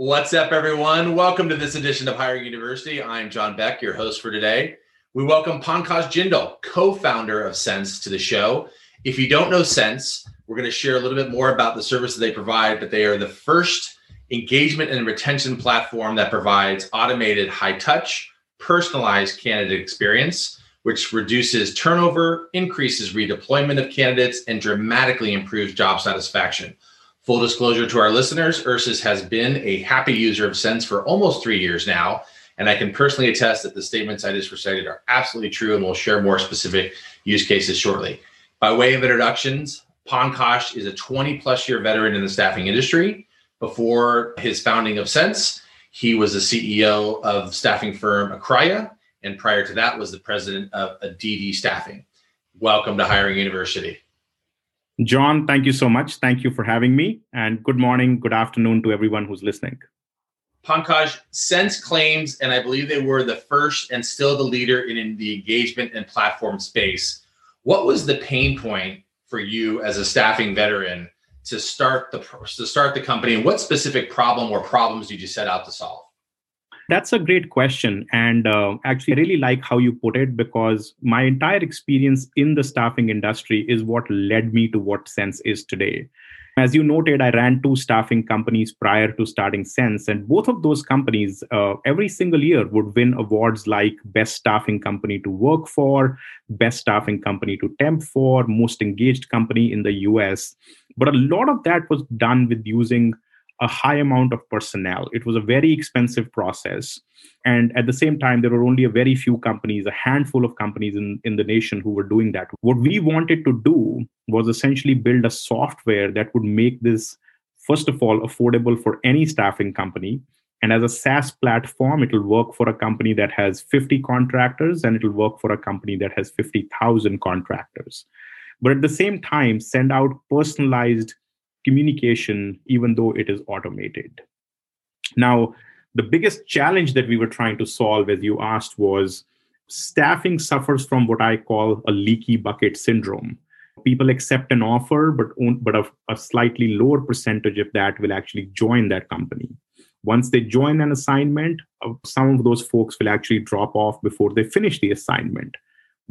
What's up, everyone? Welcome to this edition of Hiring University. I'm John Beck, your host for today. We welcome Pankaj Jindal, co founder of Sense, to the show. If you don't know Sense, we're going to share a little bit more about the services they provide, but they are the first engagement and retention platform that provides automated high touch, personalized candidate experience, which reduces turnover, increases redeployment of candidates, and dramatically improves job satisfaction. Full disclosure to our listeners, Ursus has been a happy user of Sense for almost three years now. And I can personally attest that the statements I just recited are absolutely true, and we'll share more specific use cases shortly. By way of introductions, Pankaj is a 20 plus year veteran in the staffing industry. Before his founding of Sense, he was the CEO of staffing firm Acraya, and prior to that was the president of Aditi Staffing. Welcome to Hiring University. John, thank you so much. Thank you for having me. And good morning, good afternoon to everyone who's listening. Pankaj, Sense claims, and I believe they were the first and still the leader in the engagement and platform space. What was the pain point for you as a staffing veteran to start the to start the company what specific problem or problems did you set out to solve that's a great question and uh, actually i really like how you put it because my entire experience in the staffing industry is what led me to what sense is today as you noted, I ran two staffing companies prior to starting Sense, and both of those companies uh, every single year would win awards like Best Staffing Company to Work for, Best Staffing Company to Temp for, Most Engaged Company in the US. But a lot of that was done with using a high amount of personnel. It was a very expensive process. And at the same time, there were only a very few companies, a handful of companies in, in the nation who were doing that. What we wanted to do was essentially build a software that would make this, first of all, affordable for any staffing company. And as a SaaS platform, it'll work for a company that has 50 contractors and it'll work for a company that has 50,000 contractors. But at the same time, send out personalized communication, even though it is automated. Now, the biggest challenge that we were trying to solve, as you asked, was staffing suffers from what I call a leaky bucket syndrome. People accept an offer, but, but a, a slightly lower percentage of that will actually join that company. Once they join an assignment, uh, some of those folks will actually drop off before they finish the assignment.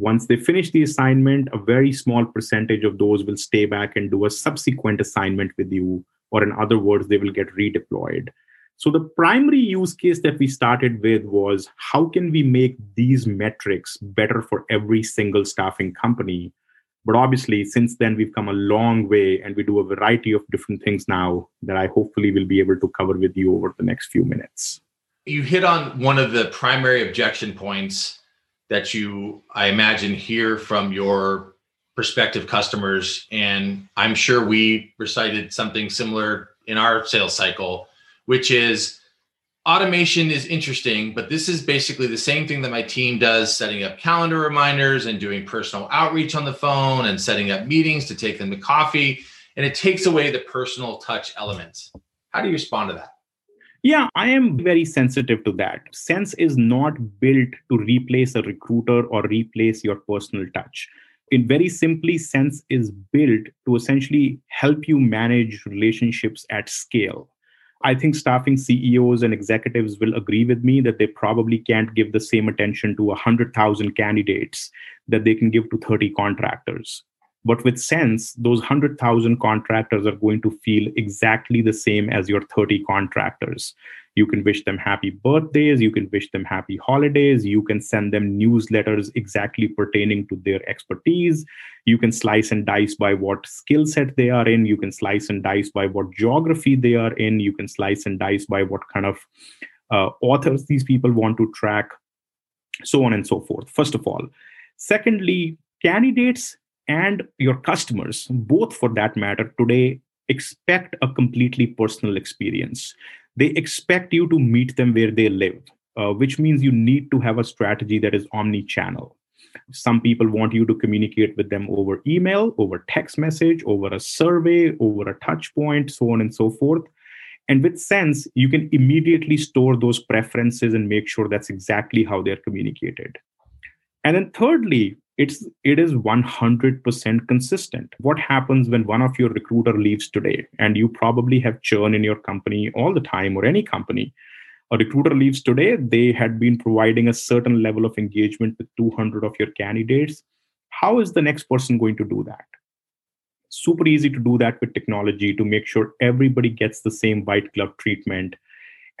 Once they finish the assignment, a very small percentage of those will stay back and do a subsequent assignment with you, or in other words, they will get redeployed. So, the primary use case that we started with was how can we make these metrics better for every single staffing company? But obviously, since then, we've come a long way and we do a variety of different things now that I hopefully will be able to cover with you over the next few minutes. You hit on one of the primary objection points that you, I imagine, hear from your prospective customers. And I'm sure we recited something similar in our sales cycle, which is automation is interesting, but this is basically the same thing that my team does setting up calendar reminders and doing personal outreach on the phone and setting up meetings to take them to coffee. And it takes away the personal touch elements. How do you respond to that? Yeah, I am very sensitive to that. Sense is not built to replace a recruiter or replace your personal touch. In very simply, Sense is built to essentially help you manage relationships at scale. I think staffing CEOs and executives will agree with me that they probably can't give the same attention to 100,000 candidates that they can give to 30 contractors. But with Sense, those 100,000 contractors are going to feel exactly the same as your 30 contractors. You can wish them happy birthdays, you can wish them happy holidays, you can send them newsletters exactly pertaining to their expertise. You can slice and dice by what skill set they are in, you can slice and dice by what geography they are in, you can slice and dice by what kind of uh, authors these people want to track, so on and so forth, first of all. Secondly, candidates and your customers, both for that matter, today expect a completely personal experience. They expect you to meet them where they live, uh, which means you need to have a strategy that is omni channel. Some people want you to communicate with them over email, over text message, over a survey, over a touch point, so on and so forth. And with Sense, you can immediately store those preferences and make sure that's exactly how they're communicated. And then, thirdly, it's it is 100% consistent. What happens when one of your recruiter leaves today and you probably have churn in your company all the time or any company a recruiter leaves today they had been providing a certain level of engagement with 200 of your candidates. How is the next person going to do that? Super easy to do that with technology to make sure everybody gets the same white glove treatment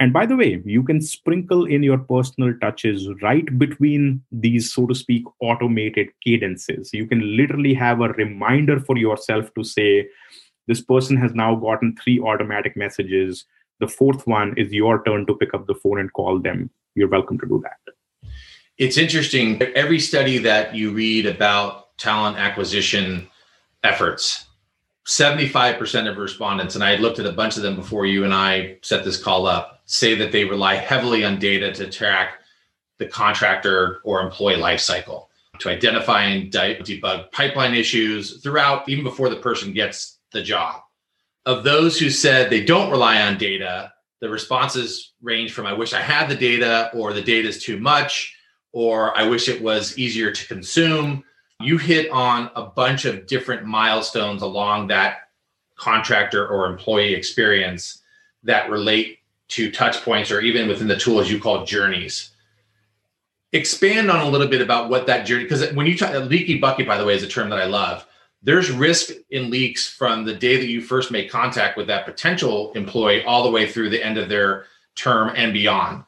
and by the way, you can sprinkle in your personal touches right between these, so to speak, automated cadences. You can literally have a reminder for yourself to say, this person has now gotten three automatic messages. The fourth one is your turn to pick up the phone and call them. You're welcome to do that. It's interesting. Every study that you read about talent acquisition efforts 75% of respondents, and I had looked at a bunch of them before you and I set this call up, say that they rely heavily on data to track the contractor or employee lifecycle to identify and debug pipeline issues throughout, even before the person gets the job. Of those who said they don't rely on data, the responses range from I wish I had the data, or the data is too much, or I wish it was easier to consume you hit on a bunch of different milestones along that contractor or employee experience that relate to touch points or even within the tools you call journeys expand on a little bit about what that journey because when you talk leaky bucket by the way is a term that i love there's risk in leaks from the day that you first make contact with that potential employee all the way through the end of their term and beyond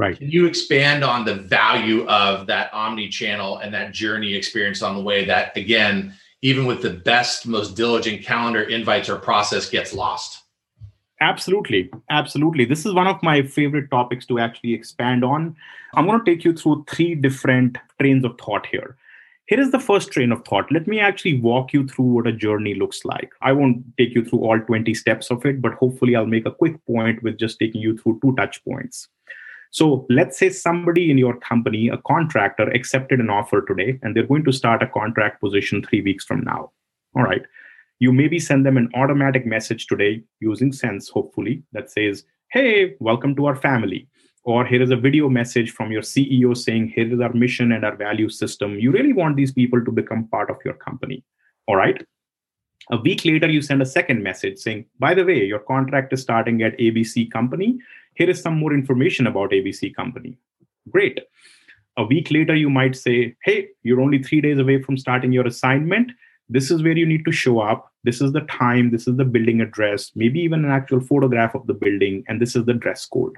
Right. Can you expand on the value of that omni channel and that journey experience on the way that, again, even with the best, most diligent calendar invites or process gets lost? Absolutely. Absolutely. This is one of my favorite topics to actually expand on. I'm going to take you through three different trains of thought here. Here is the first train of thought. Let me actually walk you through what a journey looks like. I won't take you through all 20 steps of it, but hopefully I'll make a quick point with just taking you through two touch points. So let's say somebody in your company, a contractor, accepted an offer today and they're going to start a contract position three weeks from now. All right. You maybe send them an automatic message today using Sense, hopefully, that says, Hey, welcome to our family. Or here is a video message from your CEO saying, Here is our mission and our value system. You really want these people to become part of your company. All right. A week later, you send a second message saying, By the way, your contract is starting at ABC Company here is some more information about ABC Company. Great. A week later, you might say, Hey, you're only three days away from starting your assignment. This is where you need to show up. This is the time. This is the building address, maybe even an actual photograph of the building. And this is the dress code.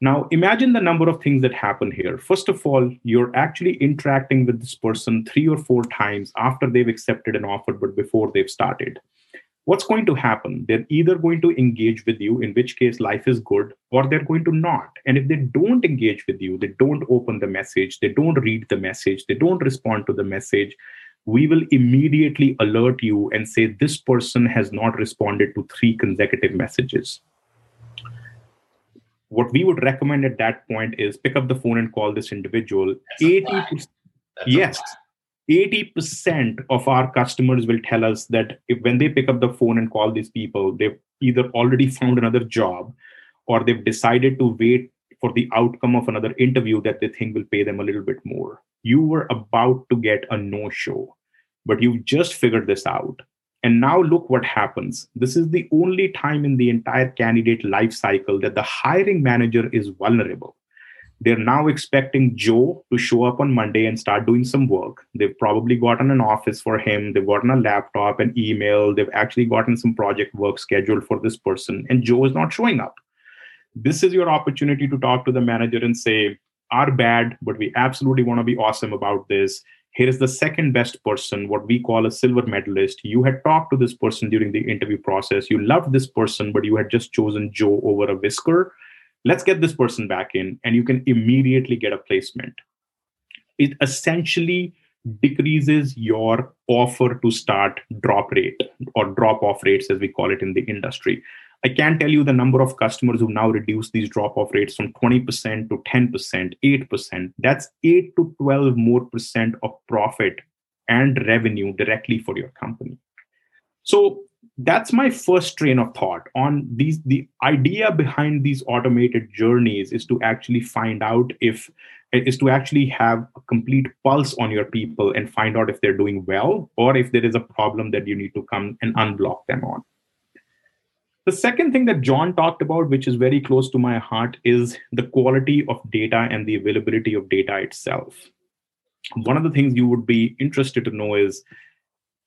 Now, imagine the number of things that happen here. First of all, you're actually interacting with this person three or four times after they've accepted an offer, but before they've started what's going to happen? They're either going to engage with you, in which case life is good, or they're going to not. And if they don't engage with you, they don't open the message, they don't read the message, they don't respond to the message, we will immediately alert you and say this person has not responded to three consecutive messages. What we would recommend at that point is pick up the phone and call this individual. 80 yes 80% of our customers will tell us that if when they pick up the phone and call these people, they've either already found another job or they've decided to wait for the outcome of another interview that they think will pay them a little bit more. You were about to get a no show, but you just figured this out. And now look what happens. This is the only time in the entire candidate life cycle that the hiring manager is vulnerable they're now expecting Joe to show up on Monday and start doing some work. They've probably gotten an office for him, they've gotten a laptop, an email, they've actually gotten some project work scheduled for this person, and Joe is not showing up. This is your opportunity to talk to the manager and say, Our bad, but we absolutely want to be awesome about this. Here is the second best person, what we call a silver medalist. You had talked to this person during the interview process. You loved this person, but you had just chosen Joe over a whisker let's get this person back in and you can immediately get a placement it essentially decreases your offer to start drop rate or drop off rates as we call it in the industry i can't tell you the number of customers who now reduce these drop off rates from 20% to 10% 8% that's 8 to 12 more percent of profit and revenue directly for your company. So that's my first train of thought on these the idea behind these automated journeys is to actually find out if is to actually have a complete pulse on your people and find out if they're doing well or if there is a problem that you need to come and unblock them on the second thing that john talked about which is very close to my heart is the quality of data and the availability of data itself. One of the things you would be interested to know is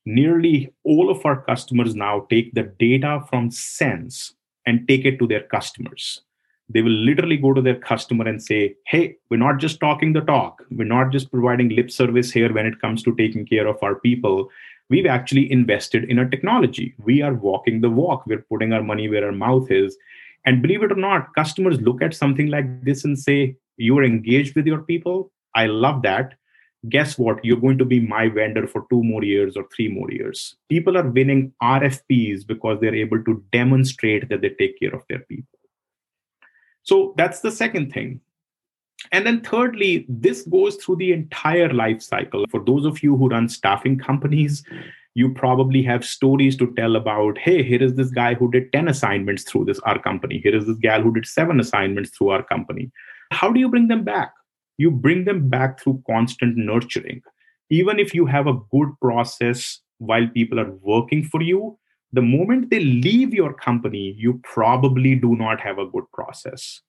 nearly all of our customers now take the data from sense and take it to their customers. They will literally go to their customer and say hey we're not just talking the talk. We're not just providing lip service here when it comes to taking care of our people we've actually invested in a technology we are walking the walk we're putting our money where our mouth is and believe it or not customers look at something like this and say you're engaged with your people i love that guess what? You're going to be my vendor for two more years or three more years. People are winning RFPs because they're able to demonstrate that they take care of their people. So that's the second thing. And then thirdly, this goes through the entire life cycle. For those of you who run staffing companies, you probably have stories to tell about hey here is this guy who did 10 assignments through this our company here is this gal who did 7 assignments through our company how do you bring them back you bring them back through constant nurturing. Even if you have a good process while people are working for you, the moment they leave your company, you probably do not have a good process.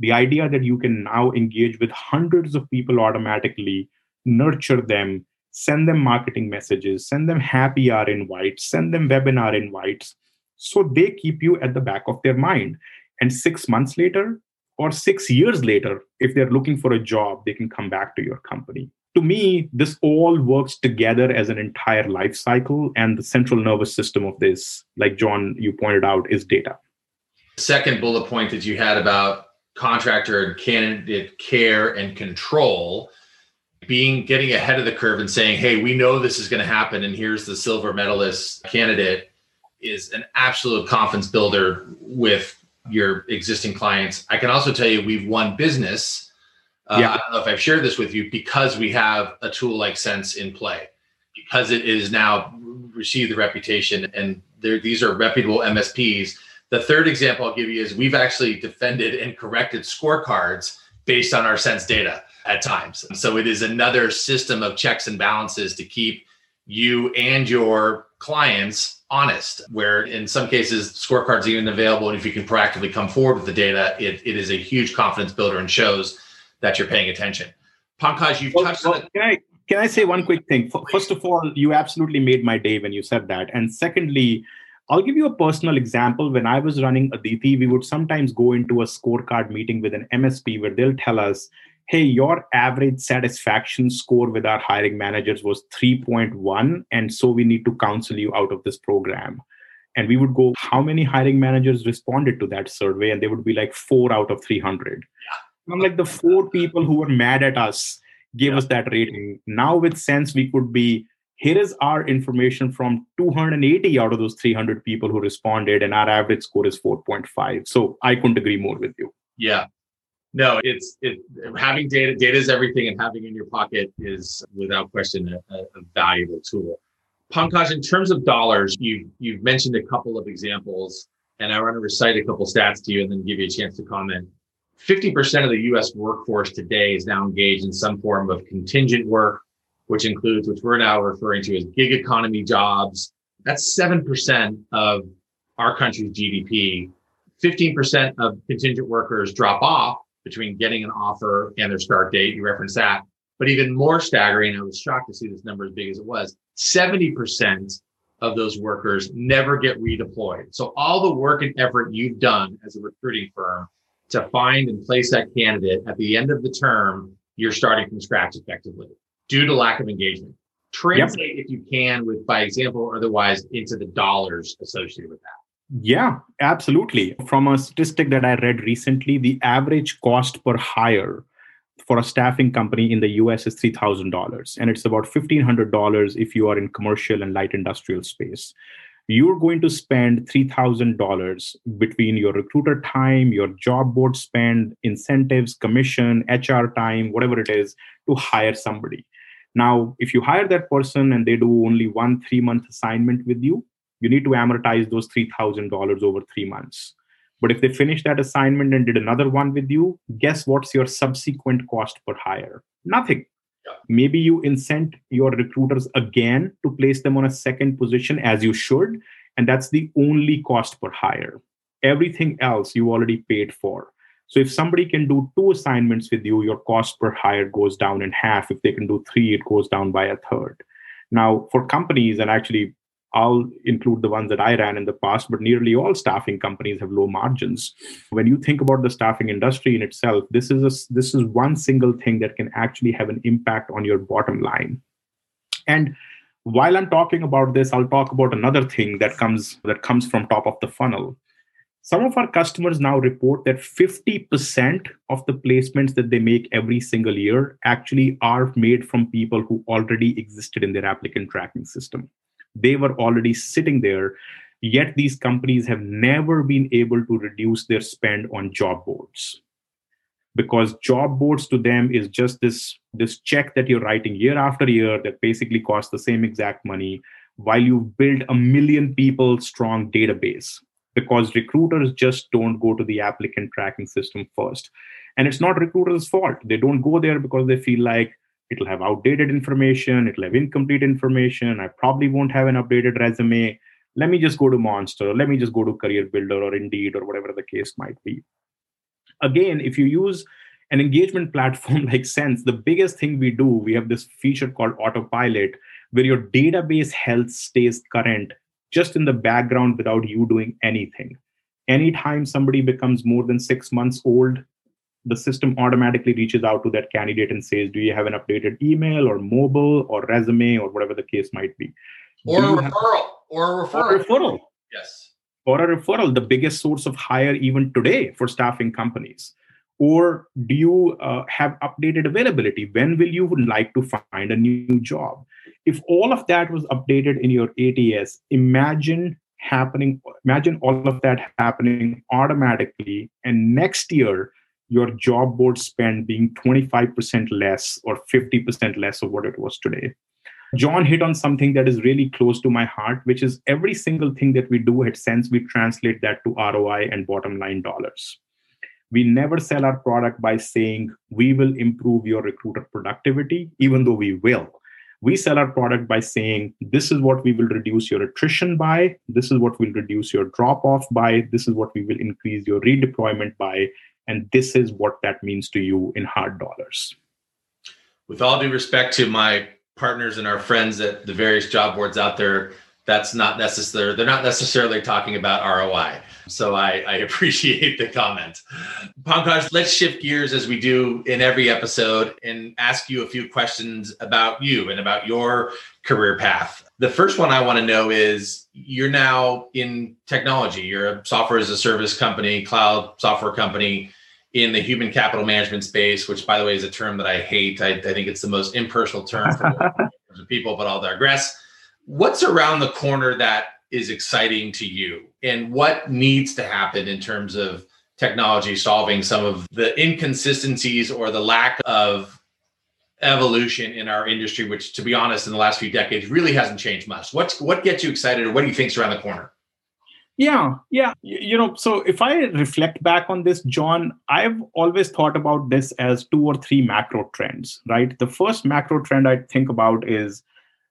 The idea that you can now engage with hundreds of people automatically, nurture them, send them marketing messages, send them happy hour invites, send them webinar invites, so they keep you at the back of their mind. And six months later, or six years later, if they're looking for a job, they can come back to your company. To me, this all works together as an entire life cycle. And the central nervous system of this, like John, you pointed out, is data. Second bullet point that you had about contractor and candidate care and control being getting ahead of the curve and saying, hey, we know this is going to happen, and here's the silver medalist candidate is an absolute confidence builder with your existing clients. I can also tell you we've won business. Uh, yeah. I don't know if I've shared this with you because we have a tool like Sense in play, because it is now received the reputation and these are reputable MSPs. The third example I'll give you is we've actually defended and corrected scorecards based on our Sense data at times. So it is another system of checks and balances to keep you and your clients honest, where in some cases scorecards even available. And if you can proactively come forward with the data, it, it is a huge confidence builder and shows that you're paying attention. Pankaj, you've well, touched well, on it. Can I, can I say one quick thing? First of all, you absolutely made my day when you said that. And secondly, I'll give you a personal example. When I was running Aditi, we would sometimes go into a scorecard meeting with an MSP where they'll tell us, hey, your average satisfaction score with our hiring managers was 3.1. And so we need to counsel you out of this program. And we would go, how many hiring managers responded to that survey? And they would be like four out of 300. Yeah. I'm like, the four people who were mad at us gave yeah. us that rating. Now, with Sense, we could be here is our information from 280 out of those 300 people who responded, and our average score is 4.5. So I couldn't agree more with you. Yeah, no, it's it having data. Data is everything, and having in your pocket is without question a, a valuable tool. Pankaj, in terms of dollars, you've you've mentioned a couple of examples, and I want to recite a couple stats to you, and then give you a chance to comment. 50% of the US workforce today is now engaged in some form of contingent work, which includes, which we're now referring to as gig economy jobs. That's 7% of our country's GDP. 15% of contingent workers drop off between getting an offer and their start date. You referenced that. But even more staggering, I was shocked to see this number as big as it was 70% of those workers never get redeployed. So, all the work and effort you've done as a recruiting firm to find and place that candidate at the end of the term, you're starting from scratch effectively due to lack of engagement. Translate, yep. if you can, with by example or otherwise, into the dollars associated with that. Yeah, absolutely. From a statistic that I read recently, the average cost per hire for a staffing company in the US is $3,000. And it's about $1,500 if you are in commercial and light industrial space. You're going to spend $3,000 between your recruiter time, your job board spend, incentives, commission, HR time, whatever it is, to hire somebody. Now, if you hire that person and they do only one three month assignment with you, you need to amortize those $3,000 over three months. But if they finish that assignment and did another one with you, guess what's your subsequent cost per hire? Nothing. Yeah. Maybe you incent your recruiters again to place them on a second position as you should, and that's the only cost per hire. Everything else you already paid for. So if somebody can do two assignments with you, your cost per hire goes down in half. If they can do three, it goes down by a third. Now, for companies, and actually I'll include the ones that I ran in the past, but nearly all staffing companies have low margins. When you think about the staffing industry in itself, this is a, this is one single thing that can actually have an impact on your bottom line. And while I'm talking about this, I'll talk about another thing that comes that comes from top of the funnel. Some of our customers now report that 50% of the placements that they make every single year actually are made from people who already existed in their applicant tracking system. They were already sitting there yet these companies have never been able to reduce their spend on job boards. Because job boards to them is just this this check that you're writing year after year that basically costs the same exact money while you've built a million people strong database because recruiters just don't go to the applicant tracking system first. And it's not recruiters fault. They don't go there because they feel like it'll have outdated information it'll have incomplete information i probably won't have an updated resume. Let me just go to monster let me just go to career builder or indeed or whatever the case might be. Again if you use an engagement platform like sense the biggest thing we do we have this feature called autopilot where your database health stays current just in the background without you doing anything anytime somebody becomes more than six months old the system automatically reaches out to that candidate and says, Do you have an updated email or mobile or resume or whatever the case might be? Or a referral. Have, or a referral. Or a referral. Yes. Or a referral, the biggest source of hire even today for staffing companies. Or do you uh, have updated availability? When will you like to find a new job? If all of that was updated in your ATS, imagine happening, imagine all of that happening automatically. And next year, your job board spend being 25% less or 50% less of what it was today. John hit on something that is really close to my heart, which is every single thing that we do at Sense, we translate that to ROI and bottom line dollars. We never sell our product by saying we will improve your recruiter productivity, even though we will. We sell our product by saying this is what we will reduce your attrition by, this is what will reduce your drop off by, this is what we will increase your redeployment by, and this is what that means to you in hard dollars. With all due respect to my partners and our friends at the various job boards out there, that's not necessary. They're not necessarily talking about ROI. So I, I appreciate the comment. Pankaj, let's shift gears as we do in every episode and ask you a few questions about you and about your career path. The first one I want to know is you're now in technology. You're a software as a service company, cloud software company in the human capital management space, which by the way is a term that I hate. I, I think it's the most impersonal term for people, but I'll digress. What's around the corner that is exciting to you and what needs to happen in terms of technology solving some of the inconsistencies or the lack of evolution in our industry which to be honest in the last few decades really hasn't changed much what's what gets you excited or what do you think's around the corner yeah, yeah. You know, so if I reflect back on this, John, I've always thought about this as two or three macro trends, right? The first macro trend I think about is,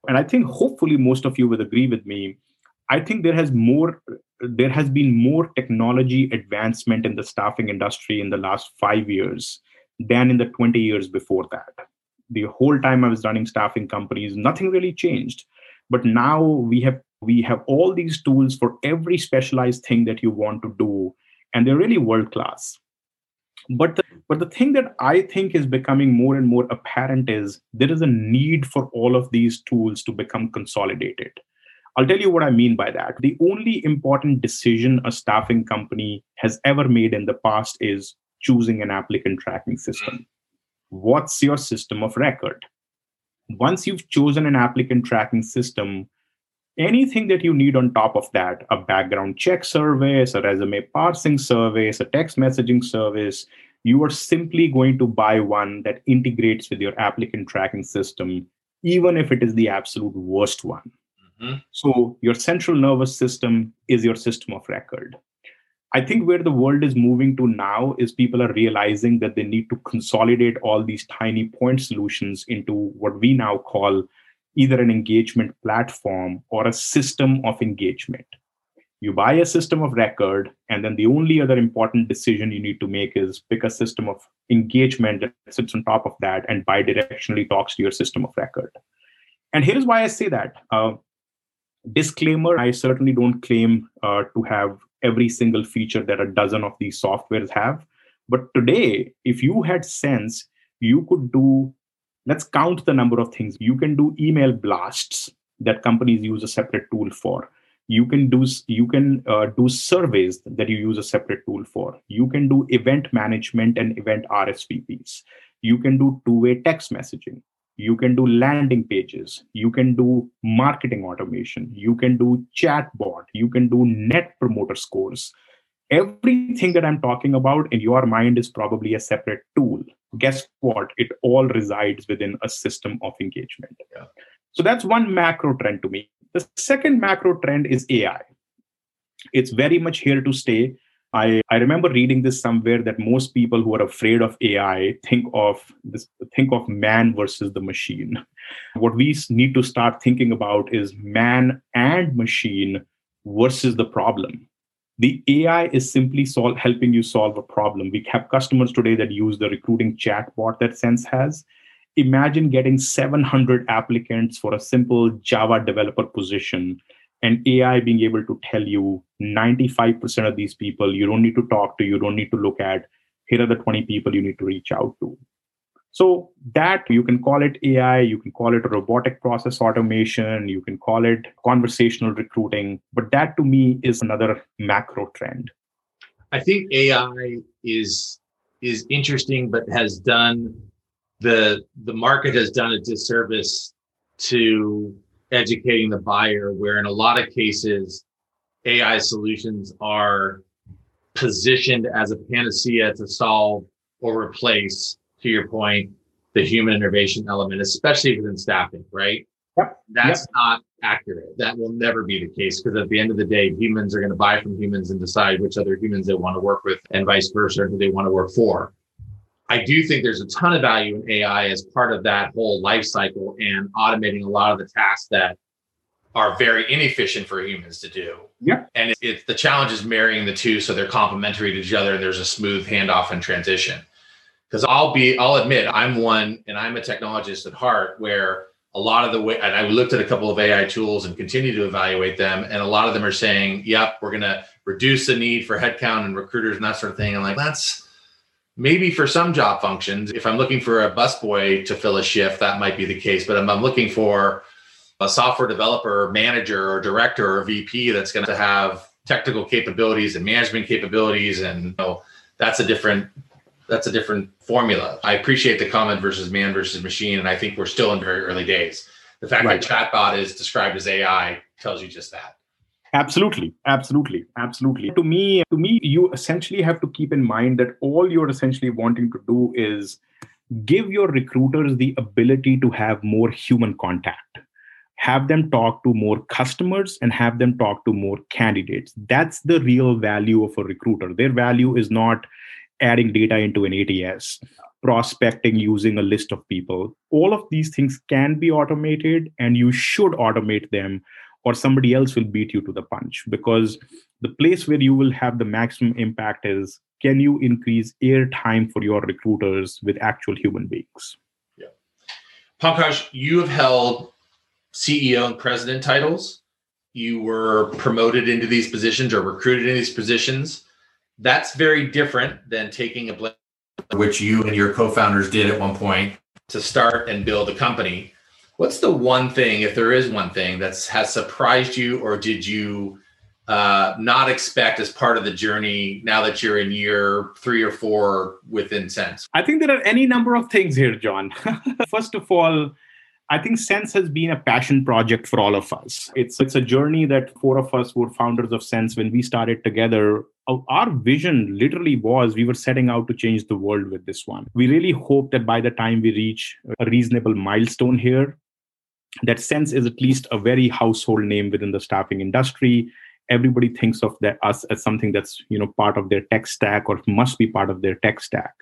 and I think hopefully most of you will agree with me, I think there has more there has been more technology advancement in the staffing industry in the last five years than in the 20 years before that. The whole time I was running staffing companies, nothing really changed. But now we have we have all these tools for every specialized thing that you want to do and they're really world class but the, but the thing that i think is becoming more and more apparent is there is a need for all of these tools to become consolidated. I'll tell you what i mean by that. The only important decision a staffing company has ever made in the past is choosing an applicant tracking system. What's your system of record? Once you've chosen an applicant tracking system anything that you need on top of that a background check service a resume parsing service a text messaging service you are simply going to buy one that integrates with your applicant tracking system even if it is the absolute worst one Mm-hmm. So your central nervous system is your system of record. I think where the world is moving to now is people are realizing that they need to consolidate all these tiny point solutions into what we now call either an engagement platform or a system of engagement. You buy a system of record, and then the only other important decision you need to make is pick a system of engagement that sits on top of that and bidirectionally talks to your system of record. And here's why I say that. Uh, disclaimer I certainly don't claim uh, to have every single feature that a dozen of these softwares have. But today, if you had Sense, you could do let's count the number of things. You can do email blasts that companies use a separate tool for. You can do you can uh, do surveys that you use a separate tool for. You can do event management and event rsvps you can do two-way text messaging. You can do landing pages. You can do marketing automation. You can do chatbot. You can do net promoter scores. Everything that i'm talking about in your mind is probably a separate tool guess what? It all resides within a system of engagement. Yeah. So that's one macro trend to me. The second macro trend is AI. It's very much here to stay. I, I remember reading this somewhere that most people who are afraid of AI think of this think of man versus the machine. What we need to start thinking about is man and machine versus the problem the AI is simply sol- helping you solve a problem. We have customers today that use the recruiting chatbot that Sense has. Imagine getting 700 applicants for a simple Java developer position and AI being able to tell you 95% of these people you don't need to talk to, you don't need to look at. Here are the 20 people you need to reach out to. So that you can call it AI, you can call it robotic process automation, you can call it conversational recruiting, but that to me is another macro trend. I think AI is is interesting, but has done the the market has done a disservice to educating the buyer, where in a lot of cases, AI solutions are positioned as a panacea to solve or replace to your point, the human innovation element, especially within staffing, right? Yep. That's yep. not accurate. That will never be the case because at the end of the day, humans are going to buy from humans and decide which other humans they want to work with and vice versa, who they want to work for. I do think there's a ton of value in AI as part of that whole life cycle and automating a lot of the tasks that are very inefficient for humans to do. Yeah. And it's, it's the challenge is marrying the two so they're complementary to each other and there's a smooth handoff and transition because I'll be, I'll admit, I'm one, and I'm a technologist at heart, where a lot of the way, and I looked at a couple of AI tools and continue to evaluate them, and a lot of them are saying, "Yep, we're going to reduce the need for headcount and recruiters and that sort of thing." I'm like, that's maybe for some job functions. If I'm looking for a busboy to fill a shift, that might be the case. But if I'm looking for a software developer, manager, or director, or VP that's going to have technical capabilities and management capabilities, and you know, that's a different that's a different formula. I appreciate the comment versus man versus machine, and I think we're still in very early days. The fact right. that chatbot is described as AI tells you just that. Absolutely, absolutely, absolutely. To me, to me, you essentially have to keep in mind that all you're essentially wanting to do is give your recruiters the ability to have more human contact have them talk to more customers and have them talk to more candidates that's the real value of a recruiter their value is not adding data into an ATS, prospecting using a list of people. All of these things can be automated, and you should automate them, or somebody else will beat you to the punch. Because the place where you will have the maximum impact is can you increase air time for your recruiters with actual human beings? Yeah. Pankaj, you have held CEO and president titles. You were promoted into these positions or recruited in these positions that's very different than taking a blend, which you and your co-founders did at one point to start and build a company. What's the one thing, if there is one thing, that's has surprised you, or did you uh, not expect as part of the journey now that you're in year three or four within Sense? I think there are any number of things here, John. First of all, I think Sense has been a passion project for all of us. It's it's a journey that four of us were founders of Sense when we started together. Our vision literally was we were setting out to change the world with this one. We really hope that by the time we reach a reasonable milestone here, that sense is at least a very household name within the staffing industry. Everybody thinks of that us as something that's you know part of their tech stack or must be part of their tech stack.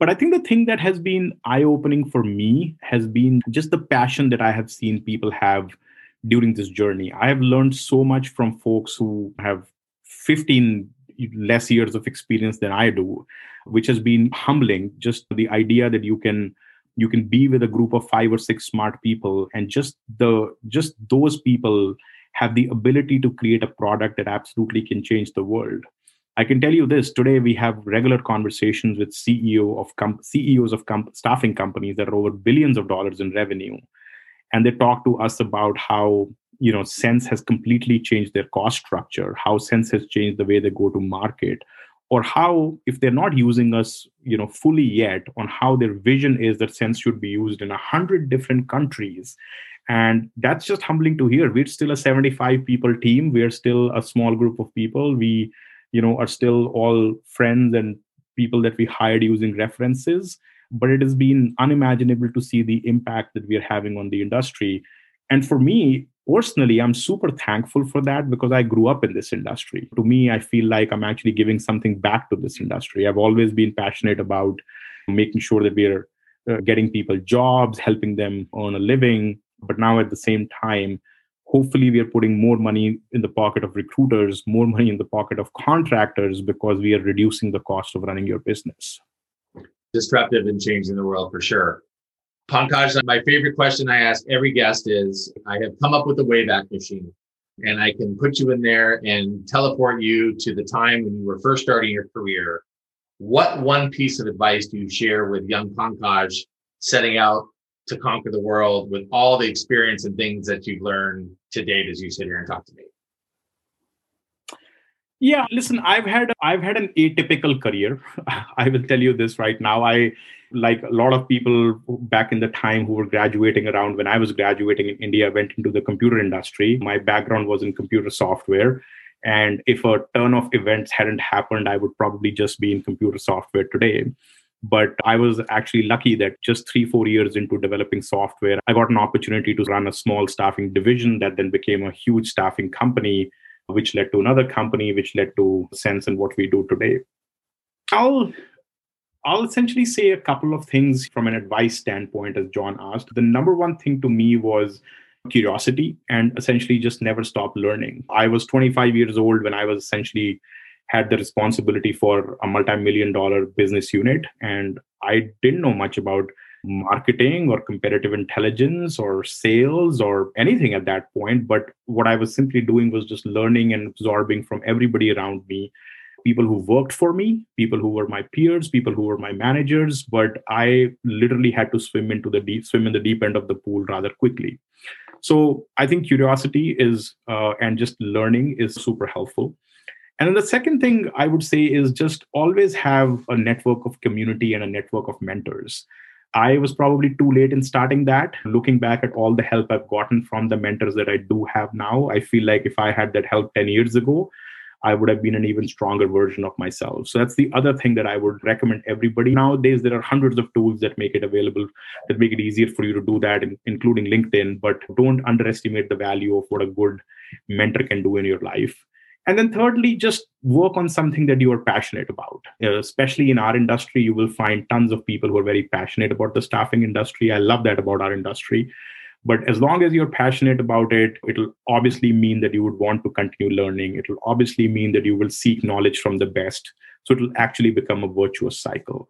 But i think the thing that has been eye opening for me has been just the passion that i have seen people have during this journey. I have learned so much from folks who have 15 less years of experience than i do which has been humbling. Just the idea that you can you can be with a group of five or six smart people and just the just those people have the ability to create a product that absolutely can change the world. I can tell you this today we have regular conversations with ceo of com- ceos of com- staffing companies that are over billions of dollars in revenue. And they talk to us about how you know sense has completely changed their cost structure how sense has changed the way they go to market or how if they're not using us you know fully yet on how their vision is that sense should be used in a hundred different countries. And that's just humbling to hear. We're still a 75 people team. We're still a small group of people. We you know are still all friends and people that we hired using references but it has been unimaginable to see the impact that we are having on the industry. And for me personally i'm super thankful for that because i grew up in this industry. To me i feel like i'm actually giving something back to this industry. I've always been passionate about making sure that we're uh, getting people jobs helping them earn a living. But now at the same time hopefully we are putting more money in the pocket of recruiters more money in the pocket of contractors because we are reducing the cost of running your business. Disruptive and changing the world for sure Pankaj, my favorite question I ask every guest is I have come up with a Wayback Machine and I can put you in there and teleport you to the time when you were first starting your career. What one piece of advice do you share with young Pankaj setting out to conquer the world with all the experience and things that you've learned to date as you sit here and talk to me? Yeah, listen, I've had I've had an atypical career. I will tell you this right now. I like a lot of people back in the time who were graduating around when I was graduating in India went into the computer industry. My background was in computer software. And if a turn of events hadn't happened, I would probably just be in computer software today. But I was actually lucky that just three, four years into developing software, I got an opportunity to run a small staffing division that then became a huge staffing company, which led to another company, which led to Sense and what we do today. I'll I'll essentially say a couple of things from an advice standpoint, as John asked. The number one thing to me was curiosity and essentially just never stop learning. I was 25 years old when I was essentially had the responsibility for a multi-million dollar business unit and I didn't know much about marketing or competitive intelligence or sales or anything at that point but what I was simply doing was just learning and absorbing from everybody around me people who worked for me, people who were my peers, people who were my managers, but I literally had to swim into the deep, swim in the deep end of the pool rather quickly. So I think curiosity is uh, and just learning is super helpful. And the second thing I would say is just always have a network of community and a network of mentors. I was probably too late in starting that. Looking back at all the help I've gotten from the mentors that I do have now, I feel like if I had that help 10 years ago, I would have been an even stronger version of myself. So that's the other thing that I would recommend everybody. Nowadays, there are hundreds of tools that make it available, that make it easier for you to do that, including LinkedIn. But don't underestimate the value of what a good mentor can do in your life. And then, thirdly, just work on something that you are passionate about. Uh, especially in our industry, you will find tons of people who are very passionate about the staffing industry. I love that about our industry. But as long as you're passionate about it, it'll obviously mean that you would want to continue learning. It'll obviously mean that you will seek knowledge from the best. So it'll actually become a virtuous cycle.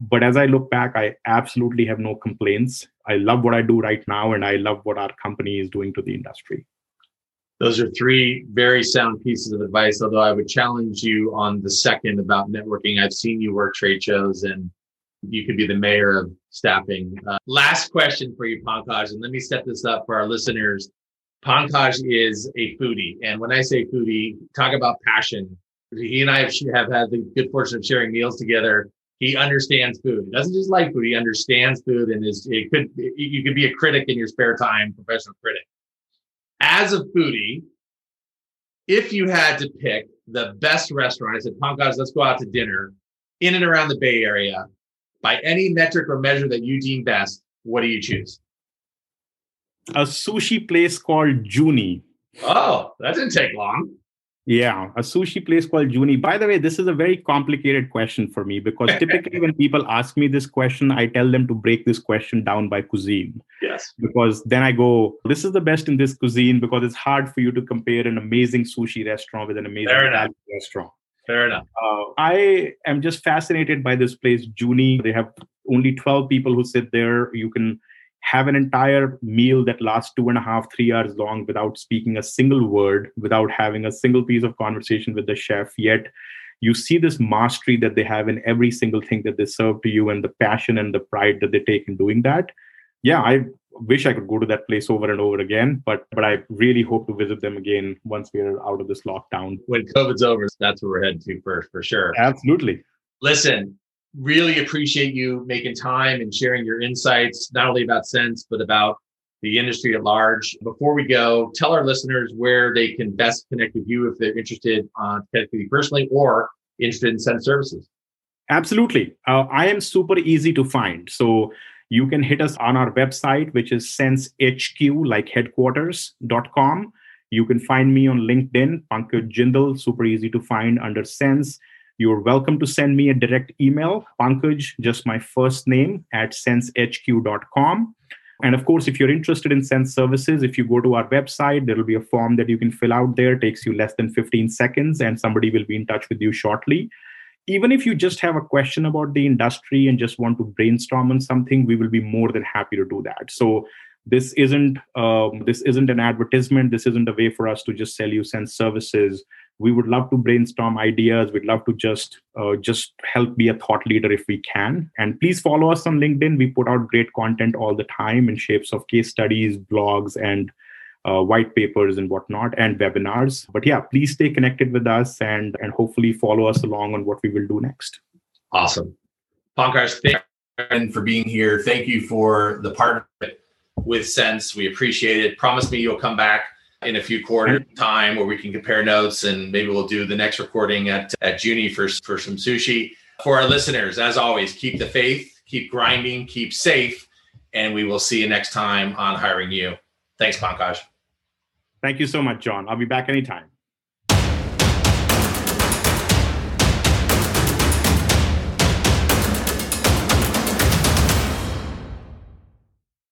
But as I look back, I absolutely have no complaints. I love what I do right now, and I love what our company is doing to the industry. Those are three very sound pieces of advice. Although I would challenge you on the second about networking. I've seen you work trade shows and you could be the mayor of staffing. Uh, last question for you, Pankaj, and let me set this up for our listeners. Pankaj is a foodie, and when I say foodie, talk about passion. He and I have, have had the good fortune of sharing meals together. He understands food. He doesn't just like food; he understands food, and is it could you could be a critic in your spare time, professional critic. As a foodie, if you had to pick the best restaurant, I said, Pankaj, let's go out to dinner in and around the Bay Area by any metric or measure that you deem best, what do you choose? A sushi place called Juni. Oh, that didn't take long. Yeah, a sushi place called Juni. By the way, this is a very complicated question for me because typically when people ask me this question, I tell them to break this question down by cuisine. Yes. Because then I go, this is the best in this cuisine because it's hard for you to compare an amazing sushi restaurant with an amazing restaurant. Fair enough. Uh, I am just fascinated by this place, Juni. They have only 12 people who sit there. You can have an entire meal that lasts two and a half, three hours long without speaking a single word, without having a single piece of conversation with the chef. Yet you see this mastery that they have in every single thing that they serve to you and the passion and the pride that they take in doing that. Yeah, I wish I could go to that place over and over again, but but I really hope to visit them again once we are out of this lockdown. When COVID's over, that's where we're heading to first, for sure. Absolutely. Listen, really appreciate you making time and sharing your insights, not only about Sense, but about the industry at large. Before we go, tell our listeners where they can best connect with you if they're interested on uh, connect with you personally or interested in Sense services. Absolutely. Uh, I am super easy to find. So you can hit us on our website, which is sensehq, like headquarters.com. You can find me on LinkedIn, Pankaj Jindal, super easy to find under Sense. You're welcome to send me a direct email, Pankaj, just my first name, at sensehq.com. And of course, if you're interested in Sense services, if you go to our website, there will be a form that you can fill out there. It takes you less than 15 seconds, and somebody will be in touch with you shortly. Even if you just have a question about the industry and just want to brainstorm on something, we will be more than happy to do that. So this isn't um, this isn't an advertisement. This isn't a way for us to just sell you Sense services we would love to brainstorm ideas we'd love to just uh, just help be a thought leader if we can and please follow us on linkedin we put out great content all the time in shapes of case studies blogs and uh, white papers and whatnot and webinars but yeah please stay connected with us and and hopefully follow us along on what we will do next awesome pankaj thank you for being here thank you for the partnership with sense we appreciate it promise me you'll come back in a few quarter time where we can compare notes and maybe we'll do the next recording at at Juni for for some sushi. For our listeners, as always, keep the faith, keep grinding, keep safe, and we will see you next time on hiring you. Thanks, Pankaj. Thank you so much, John. I'll be back anytime.